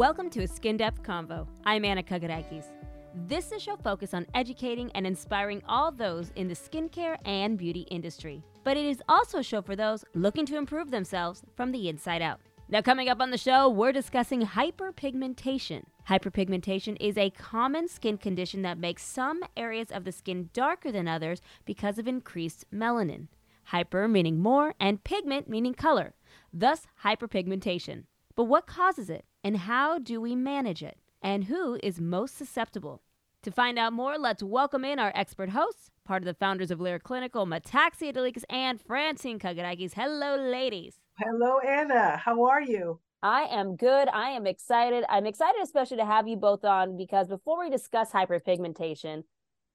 Welcome to a Skin Depth Convo. I'm Anna Kagarakis. This is a show focused on educating and inspiring all those in the skincare and beauty industry. But it is also a show for those looking to improve themselves from the inside out. Now, coming up on the show, we're discussing hyperpigmentation. Hyperpigmentation is a common skin condition that makes some areas of the skin darker than others because of increased melanin. Hyper meaning more, and pigment meaning color, thus hyperpigmentation. But what causes it, and how do we manage it? And who is most susceptible? To find out more, let's welcome in our expert hosts, part of the founders of Lira Clinical, Metaxia Delikas and Francine Kagarakis. Hello, ladies. Hello, Anna. How are you? I am good. I am excited. I'm excited, especially to have you both on because before we discuss hyperpigmentation,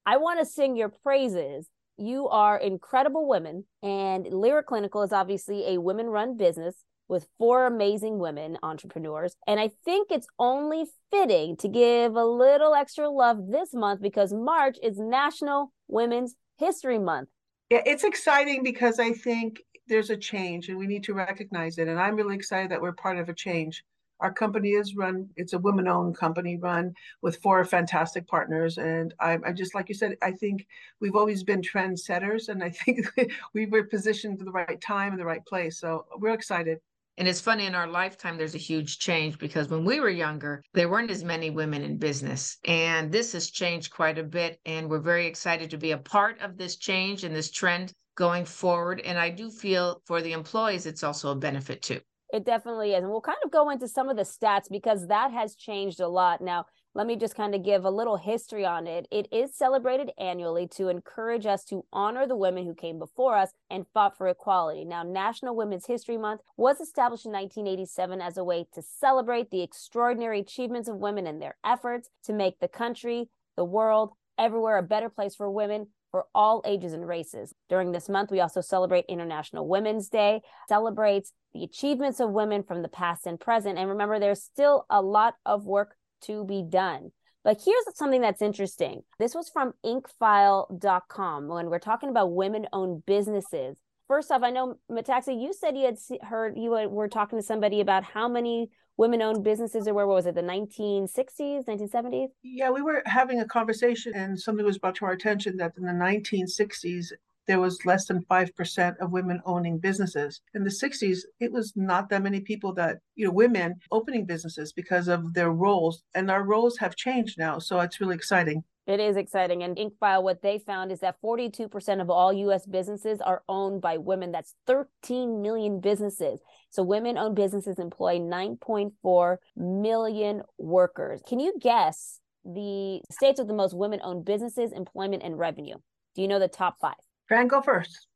I want to sing your praises. You are incredible women, and Lira Clinical is obviously a women run business with four amazing women entrepreneurs. And I think it's only fitting to give a little extra love this month because March is National Women's History Month. Yeah, it's exciting because I think there's a change and we need to recognize it. And I'm really excited that we're part of a change. Our company is run, it's a women owned company run with four fantastic partners. And I, I just, like you said, I think we've always been trendsetters and I think we were positioned at the right time in the right place. So we're excited. And it's funny in our lifetime, there's a huge change because when we were younger, there weren't as many women in business. And this has changed quite a bit. And we're very excited to be a part of this change and this trend going forward. And I do feel for the employees, it's also a benefit too. It definitely is. And we'll kind of go into some of the stats because that has changed a lot. Now, let me just kind of give a little history on it. It is celebrated annually to encourage us to honor the women who came before us and fought for equality. Now, National Women's History Month was established in 1987 as a way to celebrate the extraordinary achievements of women and their efforts to make the country, the world, everywhere a better place for women for all ages and races. During this month, we also celebrate International Women's Day, celebrates the achievements of women from the past and present. And remember, there's still a lot of work to be done. But here's something that's interesting. This was from incfile.com when we're talking about women owned businesses. First off, I know Metaxia, you said you had heard you were talking to somebody about how many women owned businesses were. What was it, the 1960s, 1970s? Yeah, we were having a conversation and something was brought to our attention that in the 1960s, there was less than 5% of women owning businesses. In the 60s, it was not that many people that, you know, women opening businesses because of their roles. And our roles have changed now. So it's really exciting. It is exciting. And Incfile, what they found is that 42% of all US businesses are owned by women. That's 13 million businesses. So women owned businesses employ 9.4 million workers. Can you guess the states with the most women owned businesses, employment, and revenue? Do you know the top five? Fran, go first.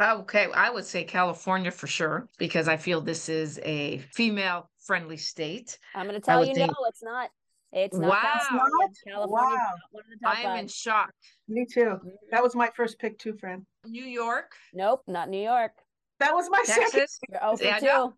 Okay, I would say California for sure because I feel this is a female friendly state. I'm going to tell you think... no, it's not. It's not. Wow. California. California wow. I am in shock. Me too. Mm-hmm. That was my first pick too, Fran. New York. Nope, not New York. That was my Texas. second. You're over yeah, two.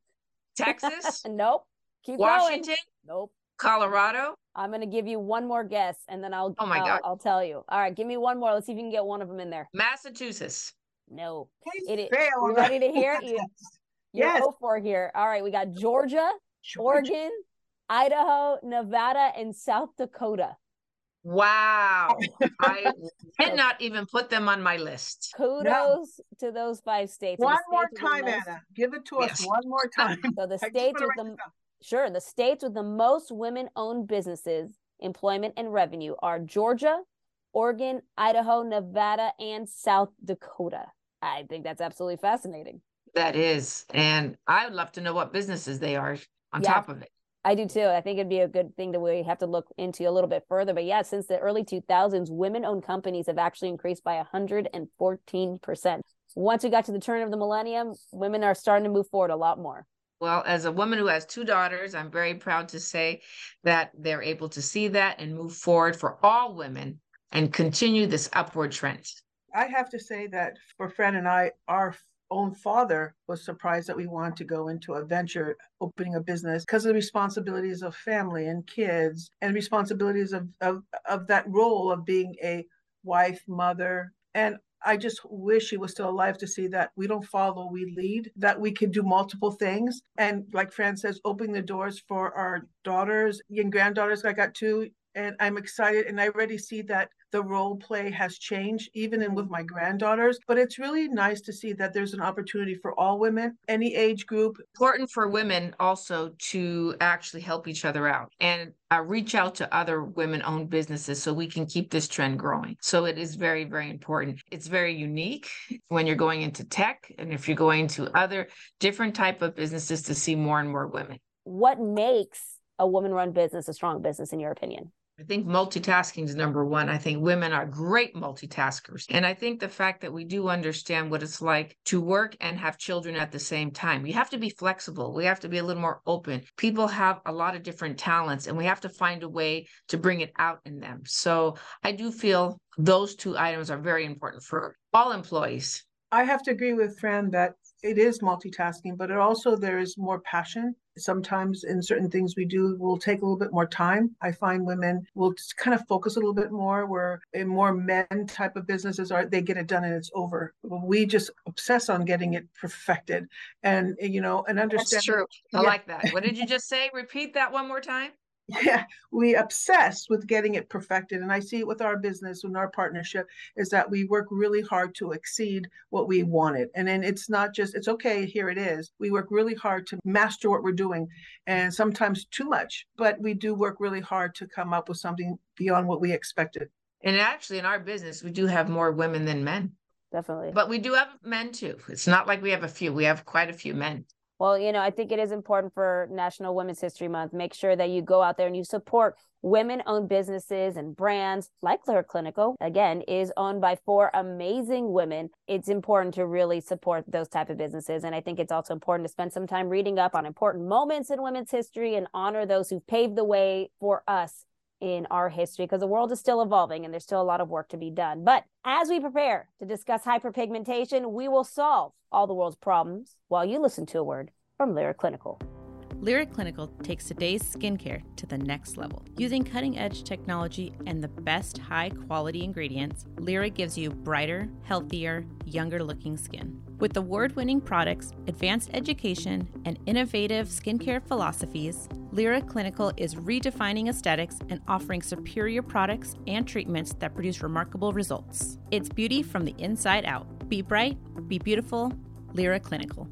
Texas. nope. Keep Washington. Going. Nope. Colorado. I'm gonna give you one more guess, and then I'll. Oh my I'll, god! I'll tell you. All right, give me one more. Let's see if you can get one of them in there. Massachusetts. No. It is. You ready to hear? You, you're yes. 0 here. All right, we got Georgia, Georgia, Oregon, Idaho, Nevada, and South Dakota. Wow. I did not even put them on my list. Kudos no. to those five states. One more time, most... Anna. Give it to yes. us one more time. So the states with the sure, the states with the most women-owned businesses, employment and revenue are Georgia, Oregon, Idaho, Nevada, and South Dakota. I think that's absolutely fascinating. That is. And I would love to know what businesses they are on yeah. top of it. I do too. I think it'd be a good thing that we have to look into a little bit further. But yeah, since the early 2000s, women owned companies have actually increased by 114%. Once we got to the turn of the millennium, women are starting to move forward a lot more. Well, as a woman who has two daughters, I'm very proud to say that they're able to see that and move forward for all women and continue this upward trend. I have to say that for Fran and I, our own father was surprised that we wanted to go into a venture opening a business because of the responsibilities of family and kids and responsibilities of, of, of that role of being a wife, mother. And I just wish he was still alive to see that we don't follow, we lead, that we can do multiple things. And like Fran says, opening the doors for our daughters and granddaughters. I got two and I'm excited and I already see that the role play has changed even in with my granddaughters but it's really nice to see that there's an opportunity for all women any age group. Important for women also to actually help each other out and uh, reach out to other women owned businesses so we can keep this trend growing. So it is very very important. It's very unique when you're going into tech and if you're going to other different type of businesses to see more and more women. What makes a woman run business a strong business in your opinion I think multitasking is number one. I think women are great multitaskers. And I think the fact that we do understand what it's like to work and have children at the same time. You have to be flexible. We have to be a little more open. People have a lot of different talents, and we have to find a way to bring it out in them. So I do feel those two items are very important for all employees. I have to agree with Fran that it is multitasking, but it also there is more passion. Sometimes in certain things we do will take a little bit more time. I find women will just kind of focus a little bit more. Where in more men type of businesses are they get it done and it's over. We just obsess on getting it perfected, and you know, and understand. That's true. I yeah. like that. What did you just say? Repeat that one more time yeah we obsess with getting it perfected and i see it with our business and our partnership is that we work really hard to exceed what we wanted and then it's not just it's okay here it is. We work really hard to master what we're doing and sometimes too much but we do work really hard to come up with something beyond what we expected. And actually in our business we do have more women than men. Definitely. But we do have men too. It's not like we have a few we have quite a few men well, you know, I think it is important for National Women's History Month. Make sure that you go out there and you support women owned businesses and brands like Lira Clinical, again, is owned by four amazing women. It's important to really support those type of businesses. And I think it's also important to spend some time reading up on important moments in women's history and honor those who paved the way for us in our history because the world is still evolving and there's still a lot of work to be done. But as we prepare to discuss hyperpigmentation, we will solve all the world's problems while you listen to a word from Lira Clinical. Lira Clinical takes today's skincare to the next level. Using cutting edge technology and the best high quality ingredients, Lira gives you brighter, healthier, younger looking skin. With award winning products, advanced education, and innovative skincare philosophies, Lira Clinical is redefining aesthetics and offering superior products and treatments that produce remarkable results. It's beauty from the inside out. Be bright, be beautiful, Lira Clinical.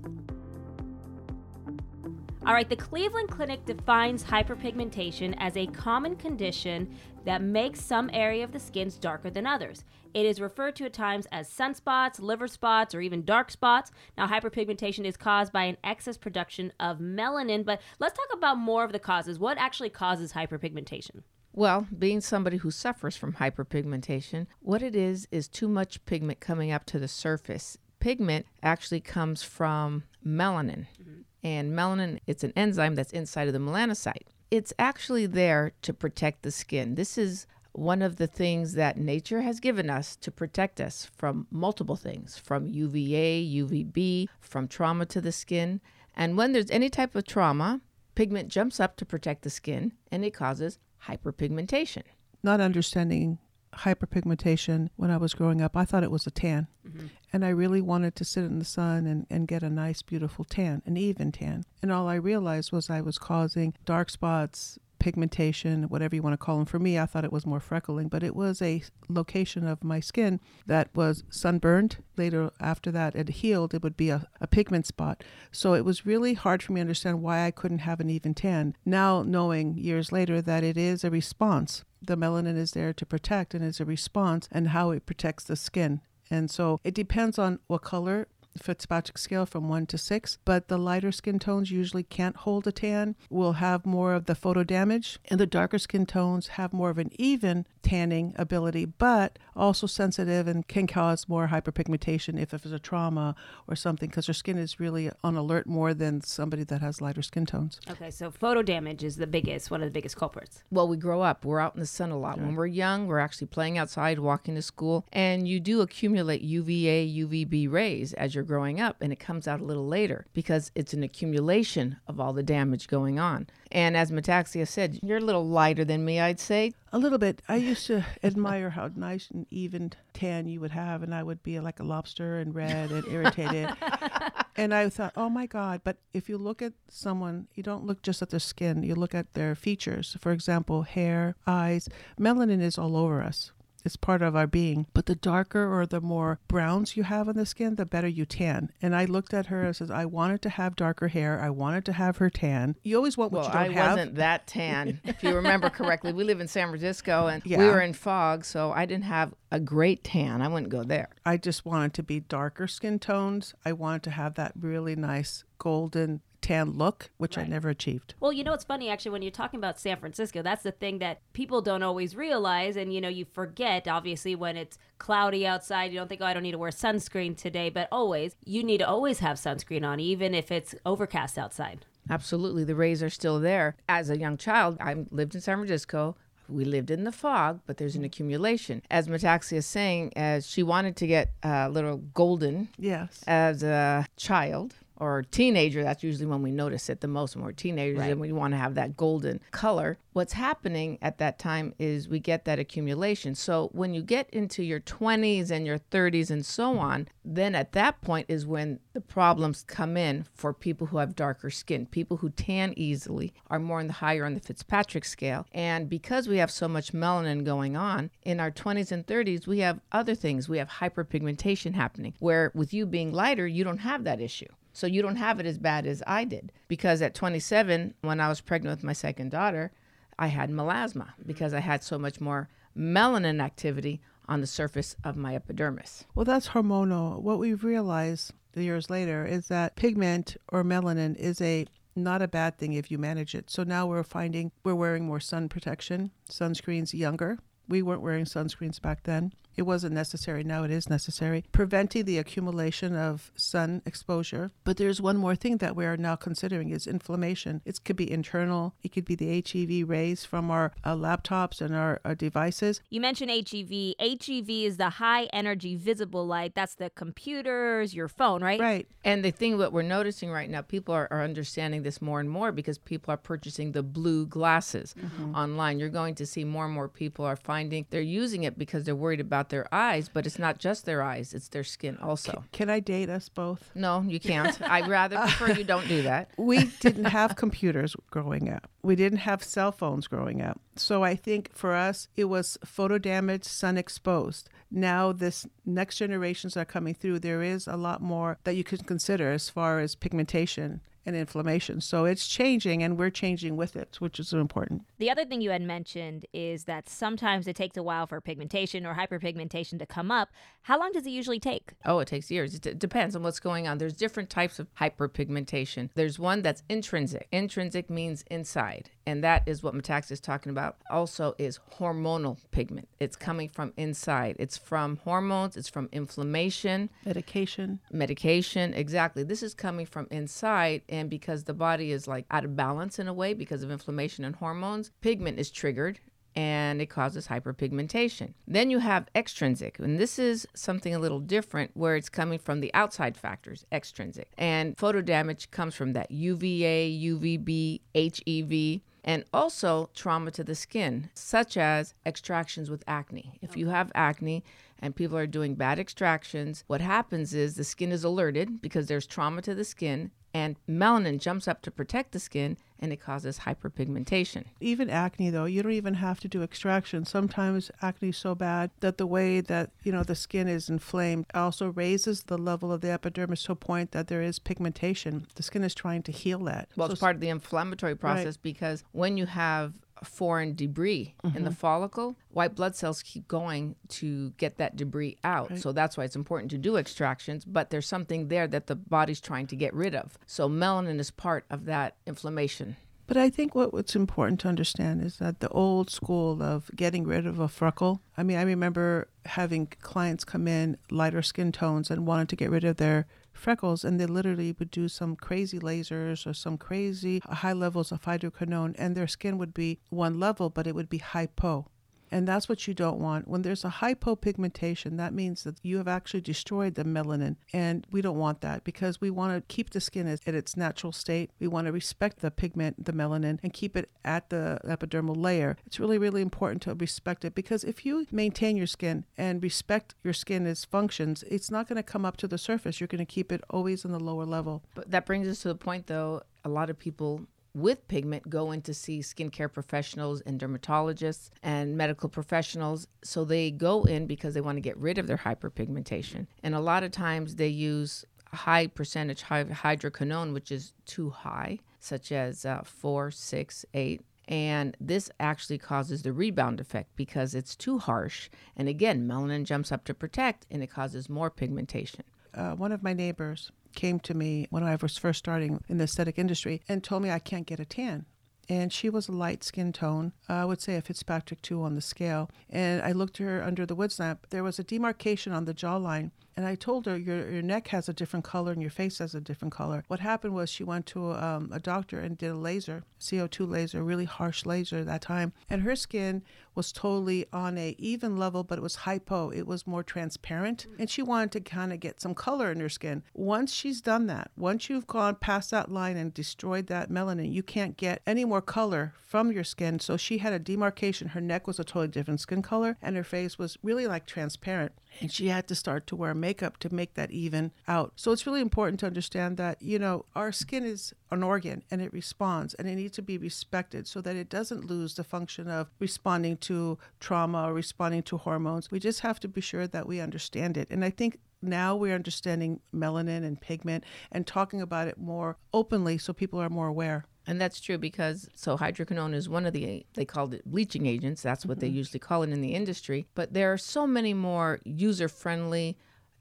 All right, the Cleveland Clinic defines hyperpigmentation as a common condition that makes some area of the skins darker than others. It is referred to at times as sunspots, liver spots, or even dark spots. Now, hyperpigmentation is caused by an excess production of melanin, but let's talk about more of the causes. What actually causes hyperpigmentation? Well, being somebody who suffers from hyperpigmentation, what it is is too much pigment coming up to the surface. Pigment actually comes from melanin. Mm-hmm. And melanin, it's an enzyme that's inside of the melanocyte. It's actually there to protect the skin. This is one of the things that nature has given us to protect us from multiple things from UVA, UVB, from trauma to the skin. And when there's any type of trauma, pigment jumps up to protect the skin and it causes hyperpigmentation. Not understanding hyperpigmentation when I was growing up. I thought it was a tan. Mm-hmm. And I really wanted to sit in the sun and, and get a nice, beautiful tan, an even tan. And all I realized was I was causing dark spots, pigmentation, whatever you want to call them. For me, I thought it was more freckling, but it was a location of my skin that was sunburned. Later, after that, it healed, it would be a, a pigment spot. So it was really hard for me to understand why I couldn't have an even tan. Now, knowing years later that it is a response, the melanin is there to protect and is a response and how it protects the skin. And so it depends on what color Fitzpatrick scale from one to six, but the lighter skin tones usually can't hold a tan, will have more of the photo damage, and the darker skin tones have more of an even tanning ability, but also sensitive and can cause more hyperpigmentation if, if it's a trauma or something, because their skin is really on alert more than somebody that has lighter skin tones. Okay, so photo damage is the biggest, one of the biggest culprits. Well, we grow up, we're out in the sun a lot. Right. When we're young, we're actually playing outside, walking to school, and you do accumulate UVA, UVB rays as you're they're growing up and it comes out a little later because it's an accumulation of all the damage going on. And as Metaxia said, you're a little lighter than me, I'd say. A little bit. I used to admire how nice and even tan you would have, and I would be like a lobster and red and irritated. and I thought, oh my God. But if you look at someone, you don't look just at their skin, you look at their features. For example, hair, eyes. Melanin is all over us. It's part of our being. But the darker or the more browns you have on the skin, the better you tan. And I looked at her and says, I wanted to have darker hair. I wanted to have her tan. You always want what well, you don't I have. wasn't that tan. if you remember correctly, we live in San Francisco and we were in fog, so I didn't have a great tan. I wouldn't go there. I just wanted to be darker skin tones. I wanted to have that really nice golden tan look, which I never achieved. Well, you know, it's funny actually when you're talking about San Francisco. That's the thing that people don't always realize, and you know, you forget. Obviously, when it's cloudy outside, you don't think, "Oh, I don't need to wear sunscreen today," but always, you need to always have sunscreen on, even if it's overcast outside. Absolutely. The rays are still there. As a young child, I lived in San Francisco. We lived in the fog, but there's an accumulation. As Metaxia is saying, as she wanted to get a little golden Yes. as a child or teenager, that's usually when we notice it the most when we're teenagers and we want to have that golden color. What's happening at that time is we get that accumulation. So when you get into your 20s and your 30s and so on, then at that point is when the problems come in for people who have darker skin. People who tan easily are more in the higher on the Fitzpatrick scale. And because we have so much melanin going on, in our 20s and 30s, we have other things. We have hyperpigmentation happening, where with you being lighter, you don't have that issue. So you don't have it as bad as I did. Because at 27, when I was pregnant with my second daughter, I had melasma because I had so much more melanin activity on the surface of my epidermis. Well, that's hormonal. What we've realized years later is that pigment or melanin is a not a bad thing if you manage it. So now we're finding we're wearing more sun protection, sunscreens younger. We weren't wearing sunscreens back then. It wasn't necessary. Now it is necessary. Preventing the accumulation of sun exposure. But there's one more thing that we are now considering is inflammation. It could be internal. It could be the HEV rays from our uh, laptops and our, our devices. You mentioned HEV. HEV is the high energy visible light. That's the computers, your phone, right? Right. And the thing that we're noticing right now, people are, are understanding this more and more because people are purchasing the blue glasses online. You're going to see more and more people are finding they're using it because they're worried about their eyes, but it's not just their eyes, it's their skin also. Can I date us both? No, you can't. I'd rather prefer you don't do that. we didn't have computers growing up. We didn't have cell phones growing up. So I think for us, it was photo damage, sun exposed. Now, this next generations are coming through, there is a lot more that you can consider as far as pigmentation and inflammation. So it's changing and we're changing with it, which is important. The other thing you had mentioned is that sometimes it takes a while for pigmentation or hyperpigmentation to come up. How long does it usually take? Oh, it takes years. It d- depends on what's going on. There's different types of hyperpigmentation. There's one that's intrinsic. Intrinsic means inside, and that is what Metaxia's is talking about. Also, is hormonal pigment. It's coming from inside. It's from hormones. It's from inflammation, Medication. medication. Exactly. This is coming from inside, and because the body is like out of balance in a way because of inflammation and hormones, pigment is triggered and it causes hyperpigmentation. Then you have extrinsic, and this is something a little different where it's coming from the outside factors, extrinsic. And photo damage comes from that UVA, UVB, HEV. And also trauma to the skin, such as extractions with acne. If you have acne and people are doing bad extractions, what happens is the skin is alerted because there's trauma to the skin, and melanin jumps up to protect the skin and it causes hyperpigmentation. Even acne, though, you don't even have to do extraction. Sometimes acne is so bad that the way that you know the skin is inflamed also raises the level of the epidermis to a point that there is pigmentation. The skin is trying to heal that. Well, So it's part of the inflammatory process because when you have foreign debris in the mm-hmm. follicle, white blood cells keep going to get that debris out. So that's why it's important to do extractions, but there's something there that the body's trying to get rid of. So melanin is part of that inflammation. But I think what, what's important to understand is that the old school of getting rid of a freckle. I mean, I remember having clients come in lighter skin tones and wanted to get rid of their freckles, and they literally would do some crazy lasers or some crazy uh, high levels of hydroquinone, and their skin would be one level, but it would be hypo. And that's what you don't want. When there's a hypopigmentation, that means that you have actually destroyed the melanin. And we don't want that because we want to keep the skin at its natural state. We want to respect the pigment, the melanin, and keep it at the epidermal layer. It's really, really important to respect it because if you maintain your skin and respect your skin as functions, it's not going to come up to the surface. You're going to keep it always in the lower level. But that brings us to the point, though, a lot of people with pigment go in to see skincare professionals and dermatologists and medical professionals. So they go in because they want to get rid of their hyperpigmentation. And a lot of times they use high percentage hydroquinone, which is too high, such as uh, four, six, eight. And this actually causes the rebound effect because it's too harsh. And again, melanin jumps up to protect and it causes more pigmentation. Uh, one of my neighbors came to me when I was first starting in the aesthetic industry and told me I can't get a tan. And she was a light skin tone. I would say a Fitzpatrick 2 on the scale. And I looked at her under the woods lamp. There was a demarcation on the jawline and I told her, your, your neck has a different color and your face has a different color. What happened was she went to um, a doctor and did a laser, CO2 laser, really harsh laser at that time. And her skin was totally on a even level, but it was hypo. It was more transparent. And she wanted to kind of get some color in her skin. Once she's done that, once you've gone past that line and destroyed that melanin, you can't get any more color from your skin. So she had a demarcation. Her neck was a totally different skin color, and her face was really like transparent and she had to start to wear makeup to make that even out. So it's really important to understand that, you know, our skin is an organ and it responds and it needs to be respected so that it doesn't lose the function of responding to trauma or responding to hormones. We just have to be sure that we understand it. And I think now we're understanding melanin and pigment and talking about it more openly so people are more aware. And that's true because so hydroquinone is one of the they called it bleaching agents. That's what mm-hmm. they usually call it in the industry. But there are so many more user friendly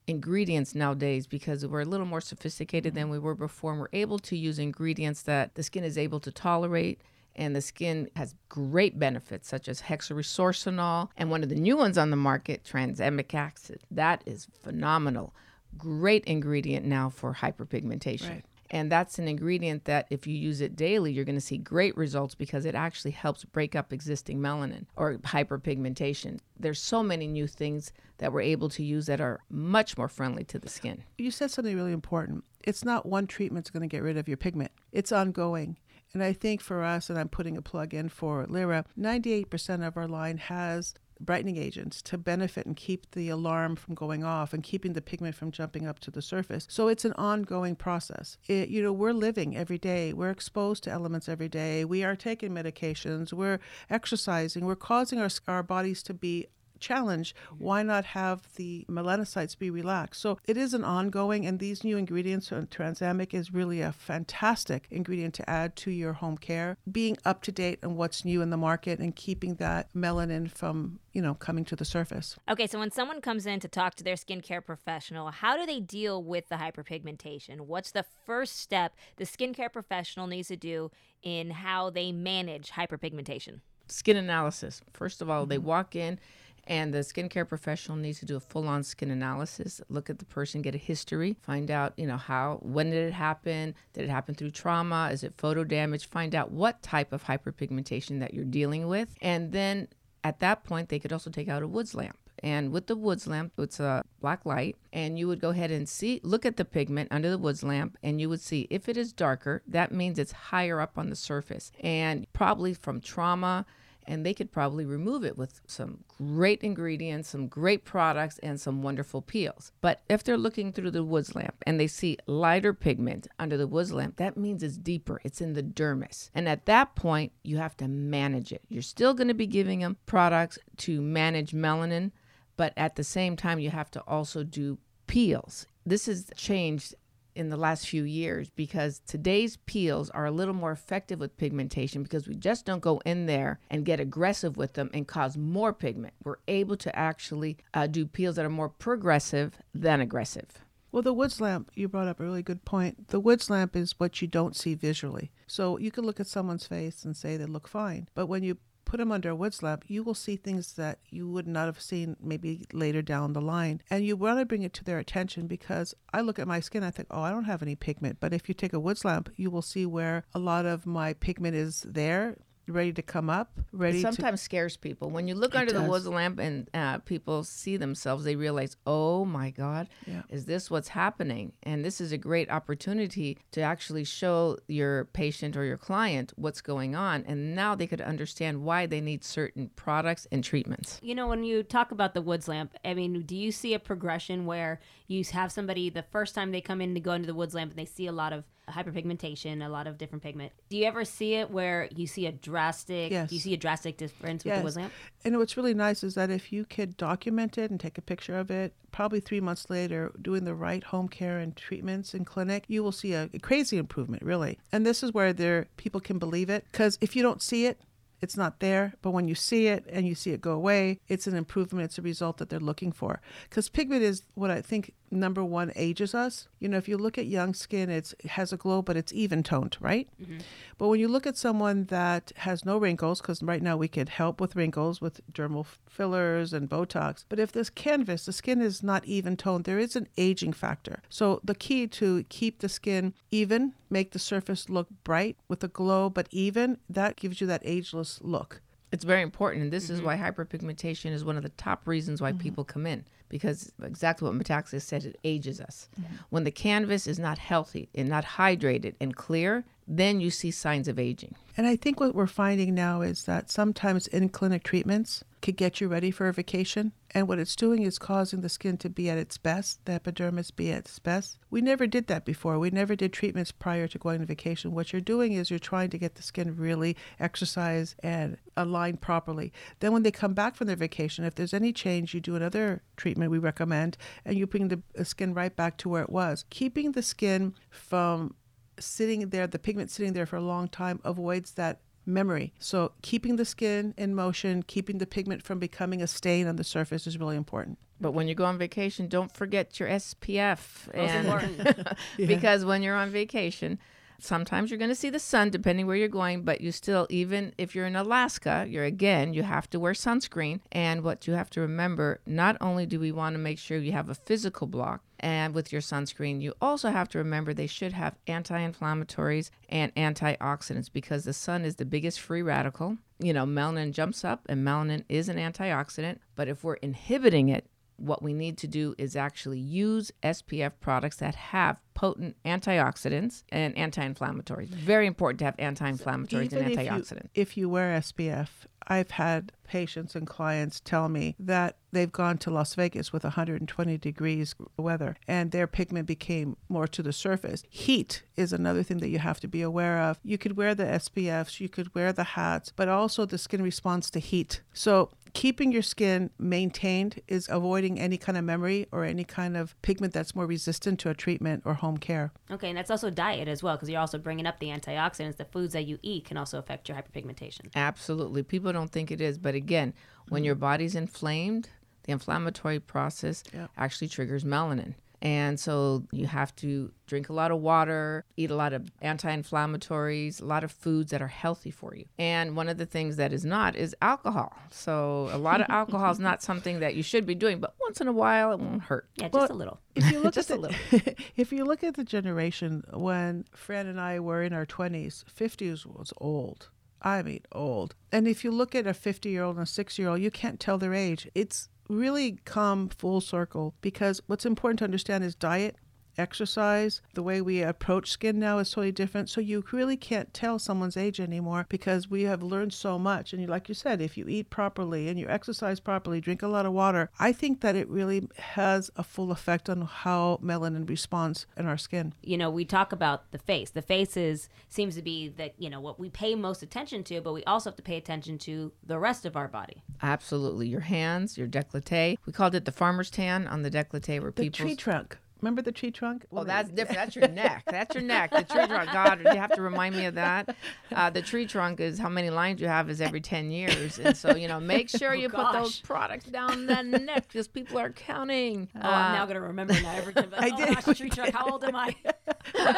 ingredients nowadays because we're a little more sophisticated than we were before. And we're able to use ingredients that the skin is able to tolerate. And the skin has great benefits, such as hexylresorcinol. And one of the new ones on the market, tranexamic acid. That is phenomenal. Great ingredient now for hyperpigmentation. Right. And that's an ingredient that, if you use it daily, you're going to see great results because it actually helps break up existing melanin or hyperpigmentation. There's so many new things that we're able to use that are much more friendly to the skin. You said something really important. It's not one treatment's going to get rid of your pigment, it's ongoing. And I think for us, and I'm putting a plug in for Lira, 98% of our line has brightening agents to benefit and keep the alarm from going off and keeping the pigment from jumping up to the surface. So it's an ongoing process. It, you know, we're living every day. We're exposed to elements every day. We are taking medications. We're exercising. We're causing our, our bodies to be challenge, why not have the melanocytes be relaxed? So it is an ongoing, and these new ingredients, uh, Tranexamic is really a fantastic ingredient to add to your home care. Being up to date on what's new in the market and keeping that melanin from you know, coming to the surface. Okay, so when someone comes in to talk to their skincare professional, how do they deal with the hyperpigmentation? What's the first step the skincare professional needs to do in how they manage hyperpigmentation? Skin analysis. First of all, mm-hmm. they walk in and the skincare professional needs to do a full-on skin analysis, look at the person, get a history, find out, you know, how, when did it happen? Did it happen through trauma? Is it photo damage? Find out what type of hyperpigmentation that you're dealing with. And then at that point, they could also take out a woods lamp. And with the woods lamp, it's a black light, and you would go ahead and see, look at the pigment under the woods lamp, and you would see if it is darker, that means it's higher up on the surface. And probably from trauma, and they could probably remove it with some great ingredients, some great products, and some wonderful peels. But if they're looking through the woods lamp and they see lighter pigment under the woods lamp, that means it's deeper, it's in the dermis. And at that point, you have to manage it. You're still going to be giving them products to manage melanin, but at the same time, you have to also do peels. This has changed in the last few years because today's peels are a little more effective with pigmentation because we just don't go in there and get aggressive with them and cause more pigment. We're able to actually uh, do peels that are more progressive than aggressive. Well, the woods lamp, you brought up a really good point. The woods lamp is what you don't see visually. So you can look at someone's face and say they look fine. But when you put them under a woods lamp, you will see things that you would not have seen maybe later down the line. And you want to bring it to their attention because I look at my skin, I think, oh, I don't have any pigment. But if you take a woods lamp, you will see where a lot of my pigment is there ready to come up, ready It to sometimes scares people. When you look It under the does. woods lamp and uh, people see themselves, they realize, oh my God, Yeah. is this what's happening? And this is a great opportunity to actually show your patient or your client what's going on. And now they could understand why they need certain products and treatments. You know, when you talk about the woods lamp, I mean, do you see a progression where you have somebody the first time they come in to go into the woods lamp and they see a lot of hyperpigmentation, a lot of different pigment? Do you ever see it where you see a drastic? Yes. Do you see a drastic difference with the Yes. woods lamp? And what's really nice is that if you could document it and take a picture of it, probably three months later, doing the right home care and treatments in clinic, you will see a, a crazy improvement, really. And this is where there people can believe it because if you don't see it, it's not there. But when you see it and you see it go away, it's an improvement. It's a result that they're looking for. Because pigment is what I think number one ages us. You know, if you look at young skin, it's, it has a glow, but it's even toned, right? Mm-hmm. But when you look at someone that has no wrinkles, because right now we could help with wrinkles with dermal fillers and Botox, but if this canvas, the skin is not even toned, there is an aging factor. So the key to keep the skin even, make the surface look bright with a glow, but even, that gives you that ageless look. It's very important. And this is mm-hmm. why hyperpigmentation is one of the top reasons why mm-hmm. people come in because exactly what Metaxia's said, it ages us. When the canvas is not healthy and not hydrated and clear, then you see signs of aging. And I think what we're finding now is that sometimes in clinic treatments could get you ready for a vacation. And what it's doing is causing the skin to be at its best, the epidermis be at its best. We never did that before. We never did treatments prior to going on vacation. What you're doing is you're trying to get the skin really exercise and aligned properly. Then when they come back from their vacation, if there's any change, you do another treatment we recommend and you bring the the skin right back to where it was. Keeping the skin from sitting there, the pigment sitting there for a long time avoids that memory. So keeping the skin in motion, keeping the pigment from becoming a stain on the surface is really important. But when you go on vacation, don't forget your SPF. Most And important. because when you're on vacation, sometimes you're going to see the sun depending where you're going, but you still, even if you're in Alaska, you're again, you have to wear sunscreen. And what you have to remember, not only do we want to make sure you have a physical block, and with your sunscreen, you also have to remember they should have anti inflammatories and antioxidants because the sun is the biggest free radical. You know, melanin jumps up, and melanin is an antioxidant. But if we're inhibiting it, what we need to do is actually use SPF products that have potent antioxidants and anti-inflammatories. Very important to have anti-inflammatories and if antioxidants. you, if you wear SPF, I've had patients and clients tell me that they've gone to Las Vegas with 120 degrees weather and their pigment became more to the surface. Heat is another thing that you have to be aware of. You could wear the SPFs, you could wear the hats, but also the skin responds to heat. So keeping your skin maintained is avoiding any kind of memory or any kind of pigment that's more resistant to a treatment or home care. Okay, and that's also diet as well, because you're also bringing up the antioxidants. The foods that you eat can also affect your hyperpigmentation. Absolutely. People don't think it is, but again, when mm. your body's inflamed, the inflammatory process Yeah. actually triggers melanin. And so you have to drink a lot of water, eat a lot of anti-inflammatories, a lot of foods that are healthy for you. And one of the things that is not is alcohol. So a lot of alcohol is not something that you should be doing, but once in a while it won't hurt. Yeah, just Well, a little. If you look Just at a the, if you look at the generation when Fran and I were in our twenties, fifties was old. I mean old. And if you look at a fifty year old and a six year old, you can't tell their age. It's really come full circle because what's important to understand is diet, exercise, the way we approach skin now is totally different. So you really can't tell someone's age anymore because we have learned so much. And you, like you said, if you eat properly and you exercise properly, drink a lot of water, I think that it really has a full effect on how melanin responds in our skin. you know, we talk about the face. The face is seems to be that you know what we pay most attention to, but we also have to pay attention to the rest of our body. Absolutely. Your hands, your décolleté. We called it the farmer's tan on the décolleté where The people tree trunk. Remember the tree trunk? Oh, that's different. That's your neck. That's your neck. The tree trunk. God, you have to remind me of that. Uh, the tree trunk is how many lines you have is every 10 years. And so, you know, make sure you put those products down the neck because people are counting. Oh, I'm now gonna remember now every time. I oh, did. Gosh, tree trunk. How old am I? Ring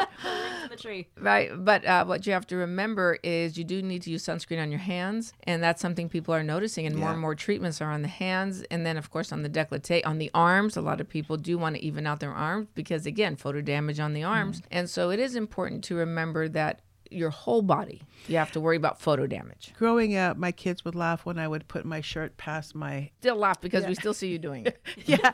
to the tree. Right. But uh, what you have to remember is you do need to use sunscreen on your hands. And that's something people are noticing. And more and more treatments are on the hands. And then, of course, on the décolleté, on the arms. A lot of people do want to even out their arms because, again, photo damage on the arms. Mm. And so it is important to remember that your whole body. You have to worry about photo damage. Growing up, my kids would laugh when I would put my shirt past my. Still laugh because we still see you doing it. Yeah,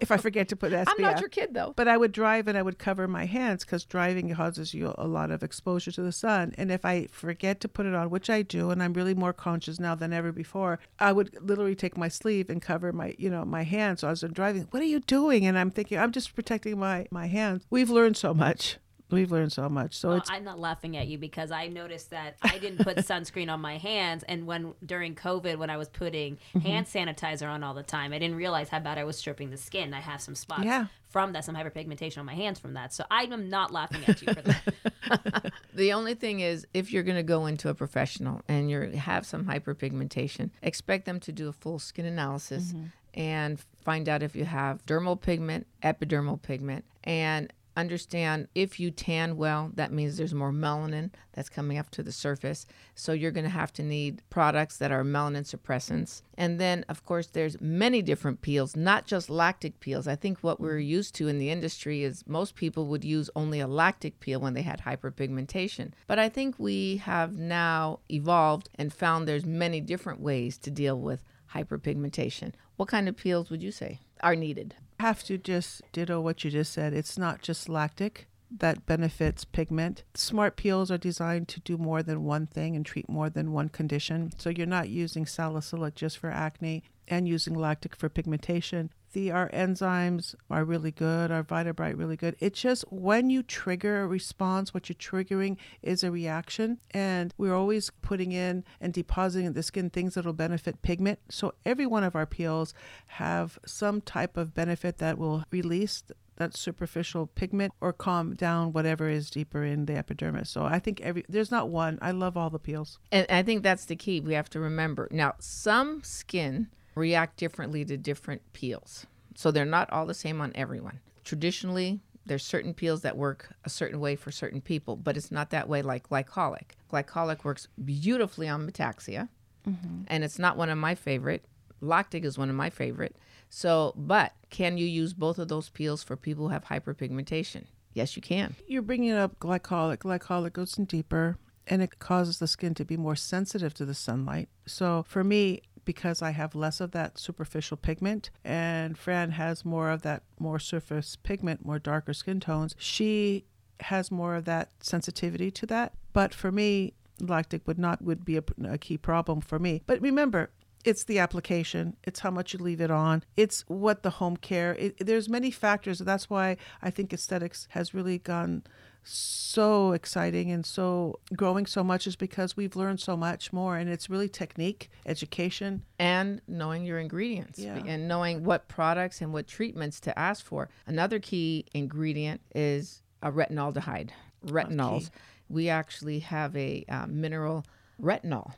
if I forget to put SPF. I'm not your kid though. But I would drive and I would cover my hands because driving causes you a lot of exposure to the sun. And if I forget to put it on, which I do, and I'm really more conscious now than ever before, I would literally take my sleeve and cover my, you know, my hands. So I was driving. What are you doing? And I'm thinking, I'm just protecting my my hands. We've learned so much. We've learned so much. So Well, it's I'm not laughing at you because I noticed that I didn't put sunscreen on my hands, and when during COVID, when I was putting Mm-hmm. hand sanitizer on all the time, I didn't realize how bad I was stripping the skin. I have some spots Yeah. from that, some hyperpigmentation on my hands from that. So I am not laughing at you for that. The only thing is, if you're going to go into a professional and you have some hyperpigmentation, expect them to do a full skin analysis and find out if you have dermal pigment, epidermal pigment, and understand if you tan well, that means there's more melanin that's coming up to the surface. So you're going to have to need products that are melanin suppressants. And then, of course, there's many different peels, not just lactic peels. I think what we're used to in the industry is most people would use only a lactic peel when they had hyperpigmentation. But I think we have now evolved and found there's many different ways to deal with hyperpigmentation. What kind of peels would you say are needed? Have to just ditto what you just said. It's not just lactic that benefits pigment. Smart peels are designed to do more than one thing and treat more than one condition. So you're not using salicylic just for acne and using lactic for pigmentation. The our enzymes are really good, our Vitabrite really good. It's just when you trigger a response, what you're triggering is a reaction. And we're always putting in and depositing in the skin things that'll benefit pigment. So every one of our peels have some type of benefit that will release that superficial pigment or calm down whatever is deeper in the epidermis. So I think every there's not one. I love all the peels. And I think that's the key we have to remember. Now, some skin react differently to different peels. So they're not all the same on everyone. Traditionally, there's certain peels that work a certain way for certain people, but it's not that way like glycolic. Glycolic works beautifully on metaxia, mm-hmm. and it's not one of my favorite. Lactic is one of my favorite. So, but can you use both of those peels for people who have hyperpigmentation? Yes, you can. You're bringing up glycolic. Glycolic goes in deeper and it causes the skin to be more sensitive to the sunlight. So for me, because I have less of that superficial pigment and Fran has more of that more surface pigment, more darker skin tones, she has more of that sensitivity to that. But for me, lactic would not would be a, a key problem for me. But remember, it's the application it's how much you leave it on it's what the home care it, there's many factors that's why i think aesthetics has really gone so exciting and so growing so much is because we've learned so much more and it's really technique education and knowing your ingredients Yeah. and knowing what products and what treatments to ask for. Another key ingredient is a retinaldehyde. Retinols. We actually have a uh, mineral retinol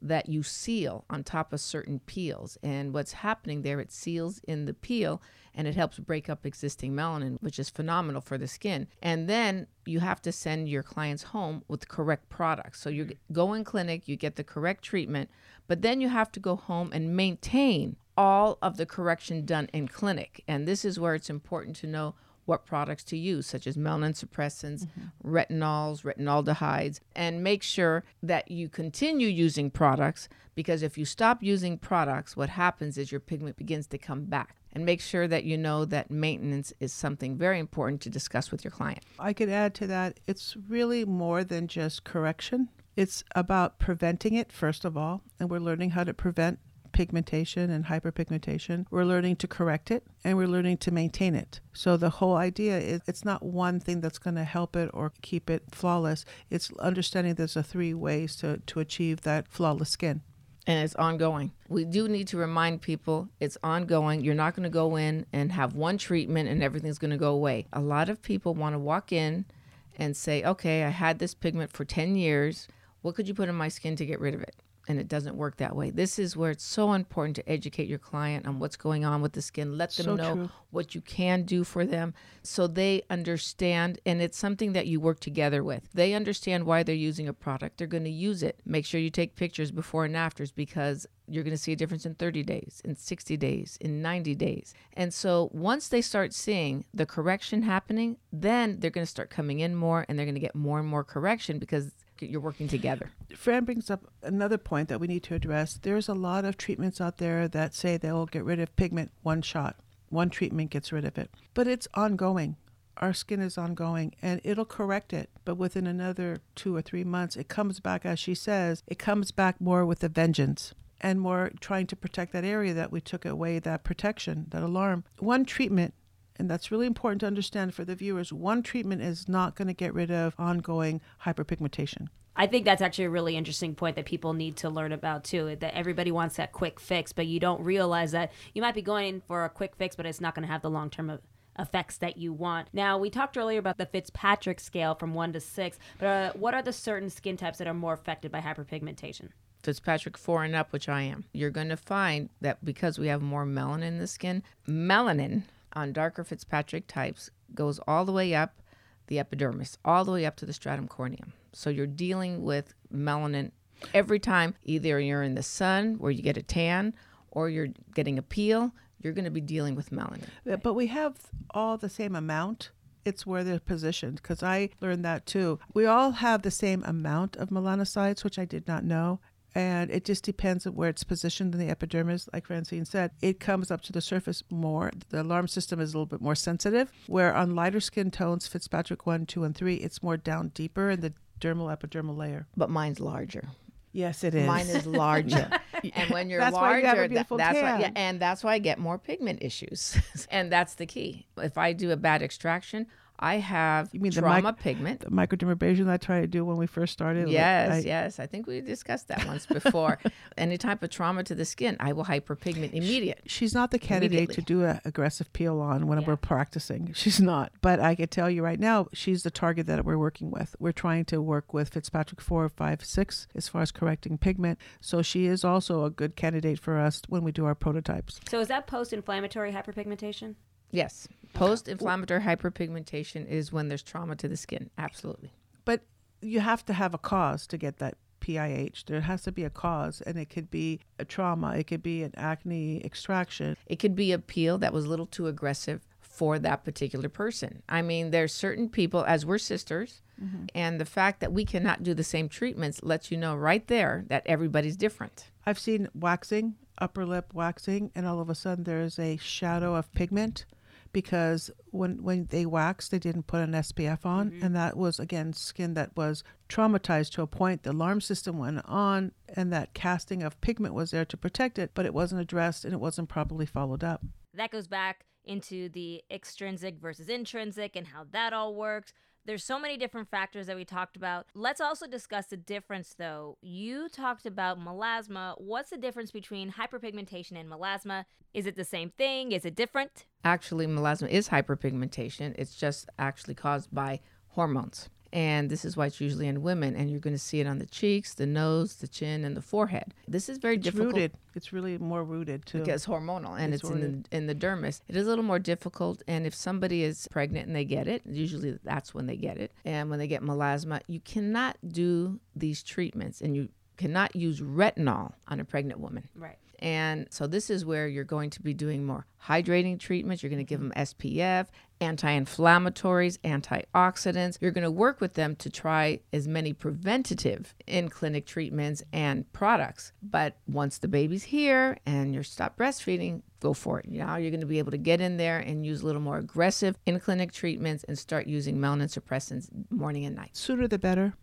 that you seal on top of certain peels. And what's happening there, it seals in the peel and it helps break up existing melanin, which is phenomenal for the skin. And then you have to send your clients home with the correct products. So you mm. go in clinic, you get the correct treatment, but then you have to go home and maintain all of the correction done in clinic. And this is where it's important to know what products to use, such as melanin suppressants, mm-hmm. retinols, retinaldehydes, and make sure that you continue using products because if you stop using products, what happens is your pigment begins to come back. And make sure that you know that maintenance is something very important to discuss with your client. i could add to that it's really more than just correction it's about preventing it first of all and we're learning how to prevent pigmentation and hyperpigmentation. We're learning to correct it and we're learning to maintain it. So the whole idea is it's not one thing that's going to help it or keep it flawless. It's understanding there's a three ways to, to achieve that flawless skin. And it's ongoing. We do need to remind people it's ongoing. You're not going to go in and have one treatment and everything's going to go away. A lot of people want to walk in and say, okay, I had this pigment for 10 years. What could you put in my skin to get rid of it? And it doesn't work that way. This is where it's so important to educate your client on what's going on with the skin. Let them So know true. what you can do for them so they understand. And it's something that you work together with. They understand why they're using a product, they're going to use it. Make sure you take pictures before and afters because you're going to see a difference in 30 days, in 60 days, in 90 days. And so once they start seeing the correction happening, then they're going to start coming in more and they're going to get more and more correction because you're working together. Fran brings up another point that we need to address. There's a lot of treatments out there that say they'll get rid of pigment one shot. One treatment gets rid of it. But it's ongoing. Our skin is ongoing and it'll correct it. But within another two or three months, it comes back, as she says, it comes back more with a vengeance and more trying to protect that area that we took away that protection, that alarm. One treatment and that's really important to understand for the viewers. One treatment is not going to get rid of ongoing hyperpigmentation. I think that's actually a really interesting point that people need to learn about too. That everybody wants that quick fix, but you don't realize that you might be going for a quick fix, but it's not going to have the long term effects that you want. Now, we talked earlier about the Fitzpatrick scale from one to six, but uh, what are the certain skin types that are more affected by hyperpigmentation? Fitzpatrick 4 and up, which I am, you're going to find that because we have more melanin in the skin, melanin on darker Fitzpatrick types goes all the way up the epidermis, all the way up to the stratum corneum. So you're dealing with melanin every time, either you're in the sun where you get a tan or you're getting a peel, you're going to be dealing with melanin. But we have all the same amount. It's where they're positioned because I learned that too. We all have the same amount of melanocytes, which I did not know and it just depends on where it's positioned in the epidermis. Like Francine said, it comes up to the surface more. The alarm system is a little bit more sensitive, where on lighter skin tones, Fitzpatrick 1, 2, and 3, it's more down deeper in the dermal epidermal layer. But mine's larger. Yes, it is. Mine is larger, and when you're That's why larger, you have a that- beautiful that's why, yeah, and that's why I get more pigment issues, and that's the key. If I do a bad extraction, I have You mean the trauma mic- pigment. The microdermabrasion that I tried to do when we first started. like, Yes, I- yes. I think we discussed that once before. Any type of trauma to the skin, I will hyperpigment immediate. She's not the candidate to do an aggressive peel on when Yeah. we're practicing. She's not. But I can tell you right now, she's the target that we're working with. We're trying to work with Fitzpatrick 4, 5, 6 as far as correcting pigment. So she is also a good candidate for us when we do our prototypes. So is that post-inflammatory hyperpigmentation? Yes. Post-inflammatory hyperpigmentation is when there's trauma to the skin. Absolutely. But you have to have a cause to get that PIH. There has to be a cause, and it could be a trauma, it could be an acne extraction. It could be a peel that was a little too aggressive for that particular person. I mean, there's certain people, as we're sisters, mm-hmm. and the fact that we cannot do the same treatments lets you know right there that everybody's different. I've seen waxing, upper lip waxing, and all of a sudden there's a shadow of pigment because when when they waxed, they didn't put an SPF on, mm-hmm. and that was again skin that was traumatized to a point. The alarm system went on, and that casting of pigment was there to protect it, but it wasn't addressed and it wasn't properly followed up. That goes back into the extrinsic versus intrinsic and how that all works. There's so many different factors that we talked about. Let's also discuss the difference, though. You talked about melasma. What's the difference between hyperpigmentation and melasma? Is it the same thing? Is it different? Actually, melasma is hyperpigmentation. It's just actually caused by hormones. And this is why it's usually in women, and you're going to see it on the cheeks, the nose, the chin, and the forehead. This is very It's difficult. rooted. It's really more rooted too. because hormonal and It's it's, in the in the dermis. It is a little more difficult, and if somebody is pregnant and they get it, usually that's when they get it. And when they get melasma, you cannot do these treatments, and you cannot use retinol on a pregnant woman. Right. And so this is where you're going to be doing more hydrating treatments. You're going to give mm-hmm. them SPF, anti-inflammatories, antioxidants. You're going to work with them to try as many preventative in-clinic treatments and products. But once the baby's here and you're stopped breastfeeding, go for it. Now you're going to be able to get in there and use a little more aggressive in-clinic treatments and start using melanin suppressants morning and night. sooner the better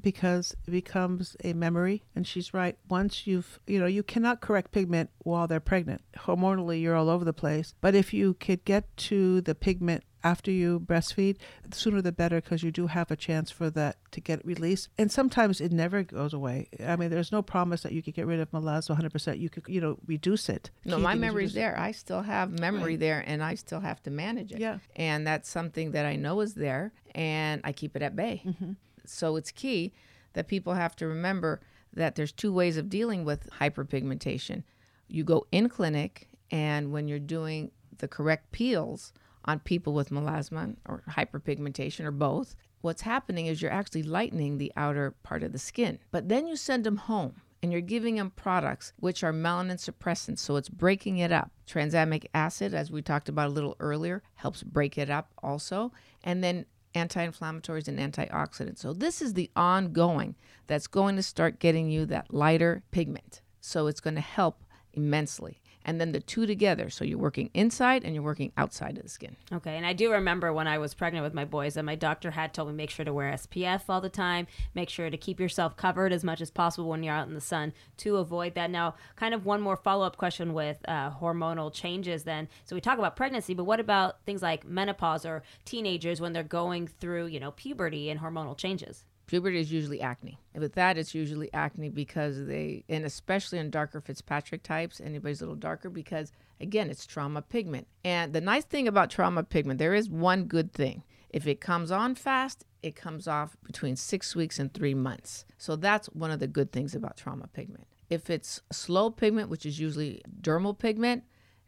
because it becomes a memory and she's right once you've you know you cannot correct pigment while they're pregnant hormonally you're all over the place but if you could get to the pigment after you breastfeed the sooner the better because you do have a chance for that to get released and sometimes it never goes away i mean there's no promise that you could get rid of melasma 100% you could you know reduce it No, my memory's there. I still have memory there and I still have to manage it. Yeah. And that's something that I know is there and I keep it at bay. Mm-hmm. So it's key that people have to remember that there's two ways of dealing with hyperpigmentation. You go in clinic and when you're doing the correct peels on people with melasma or hyperpigmentation or both, what's happening is you're actually lightening the outer part of the skin. But then you send them home and you're giving them products which are melanin suppressants. So it's breaking it up. Tranexamic acid, as we talked about a little earlier, helps break it up also. And then anti-inflammatories and antioxidants. So this is the ongoing that's going to start getting you that lighter pigment. So it's going to help immensely and then the two together. So you're working inside and you're working outside of the skin. Okay. And I do remember when I was pregnant with my boys that my doctor had told me make sure to wear SPF all the time, make sure to keep yourself covered as much as possible when you're out in the sun to avoid that. Now, kind of one more follow up question with uh, hormonal changes then. So we talk about pregnancy, but what about things like menopause or teenagers when they're going through, you know, puberty and hormonal changes? Puberty is usually acne. And with that, it's usually acne because they, and especially in darker Fitzpatrick types, anybody's a little darker because, again, it's trauma pigment. And the nice thing about trauma pigment, there is one good thing. If it comes on fast, it comes off between six weeks and three months. So that's one of the good things about trauma pigment. If it's slow pigment, which is usually dermal pigment,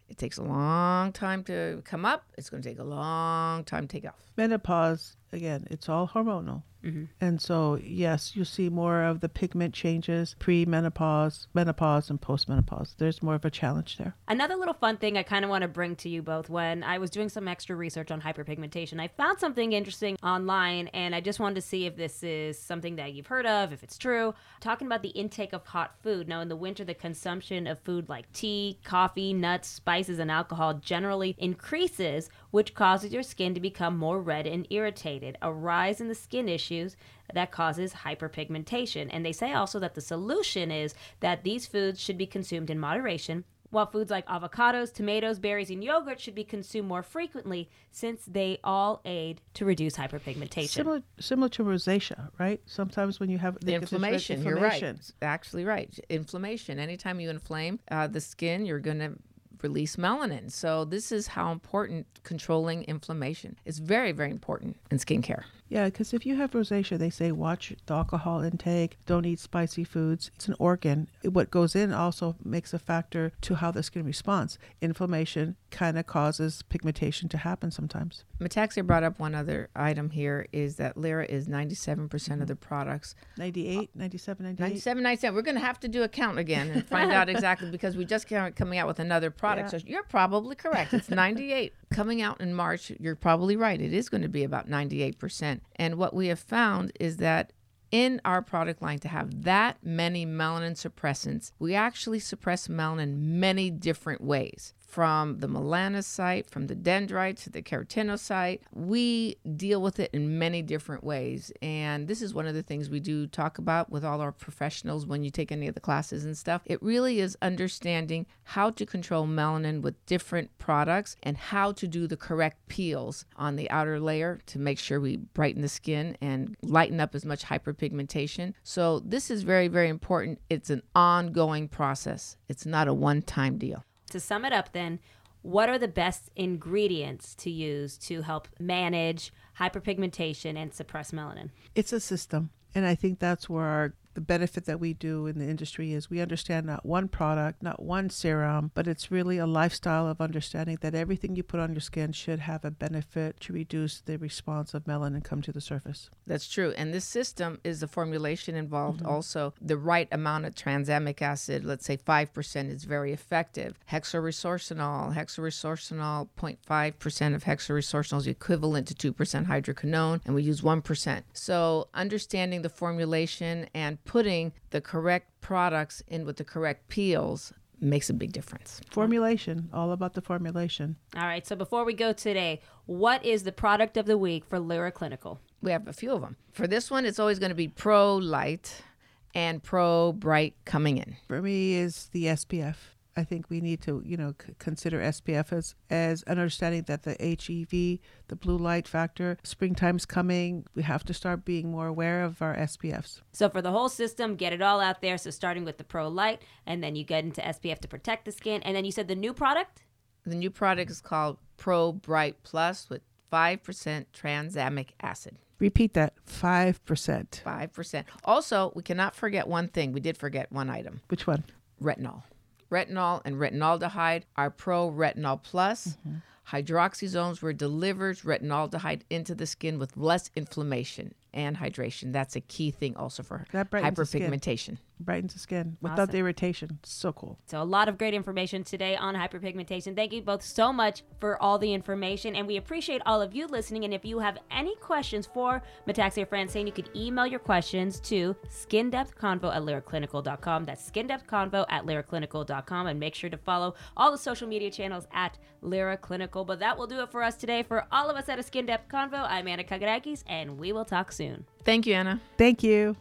it takes a long time to come up. It's going to take a long time to take off. Menopause, again, it's all hormonal. Mm-hmm. And so, yes, you see more of the pigment changes pre menopause, menopause, and post menopause. There's more of a challenge there. Another little fun thing I kind of want to bring to you both when I was doing some extra research on hyperpigmentation, I found something interesting online, and I just wanted to see if this is something that you've heard of, if it's true. Talking about the intake of hot food. Now, in the winter, the consumption of food like tea, coffee, nuts, spices, and alcohol generally increases, which causes your skin to become more red and irritated. A rise in the skin issues that causes hyperpigmentation. And they say also that the solution is that these foods should be consumed in moderation, while foods like avocados, tomatoes, berries, and yogurt should be consumed more frequently since they all aid to reduce hyperpigmentation. Similar, similar to rosacea, right? Sometimes when you have the inflammation, inflammation, you're right. Actually, right. Inflammation. Anytime you inflame uh, the skin, you're going to release melanin. So this is how important controlling inflammation is very, very important in skincare. Yeah, because if you have rosacea, they say watch the alcohol intake, don't eat spicy foods. It's an organ. What goes in also makes a factor to how the skin responds. Inflammation kind of causes pigmentation to happen sometimes. Metaxia brought up one other item here is that Lyra is 97% of the products. 98, 97, 98? 97, 97. We're going to have to do a count again and find out exactly because we just came coming out with another product. Yeah. So you're probably correct. It's 98. coming out in March, you're probably right. It is going to be about 98%. And what we have found is that in our product line to have that many melanin suppressants, we actually suppress melanin many different ways from the melanocyte, from the dendrite to the keratinocyte. We deal with it in many different ways. And this is one of the things we do talk about with all our professionals when you take any of the classes and stuff. It really is understanding how to control melanin with different products and how to do the correct peels on the outer layer to make sure we brighten the skin and lighten up as much hyperpigmentation. So, this is very, very important. It's an ongoing process, it's not a one time deal. To sum it up, then, what are the best ingredients to use to help manage hyperpigmentation and suppress melanin? It's a system. And I think that's where our the benefit that we do in the industry is we understand not one product, not one serum, but it's really a lifestyle of understanding that everything you put on your skin should have a benefit to reduce the response of melanin come to the surface. That's true. And this system is the formulation involved mm-hmm. also. The right amount of tranexamic acid, let's say 5%, is very effective. Hexylresorcinol, hexylresorcinol, 0.5% of hexylresorcinol is equivalent to 2% hydroquinone, and we use 1%. So understanding the formulation and putting the correct products in with the correct peels makes a big difference. Formulation, all about the formulation. All right, so before we go today, what is the product of the week for Lira Clinical? We have a few of them. For this one, it's always going to be Pro Light and Pro Bright coming in. For me is the SPF. I think we need to, you know, c- consider SPF as, as understanding that the HEV, the blue light factor, springtime's coming. We have to start being more aware of our SPFs. So for the whole system, get it all out there. So starting with the Pro Light, and then you get into SPF to protect the skin, and then you said the new product. The new product is called Pro Bright Plus with five percent tranexamic acid. Repeat that 5%. 5%. Also, we cannot forget one thing. We did forget one item. Which one? Retinol retinol and retinaldehyde are pro retinol plus. Mm-hmm. Hydroxyzones were delivers retinaldehyde into the skin with less inflammation and hydration. That's a key thing also for hyperpigmentation. Brightens the skin without Awesome. the irritation. So cool. So, a lot of great information today on hyperpigmentation. Thank you both so much for all the information, and we appreciate all of you listening. And if you have any questions for Metaxia Francine, you could email your questions to skindepthconvo at liraclinical.com. That's skindepthconvo at liraclinical.com. And make sure to follow all the social media channels at Lira Clinical. But that will do it for us today. For all of us at a Skin Depth Convo, I'm Anna Kagarakis, and we will talk soon. Thank you, Anna. Thank you.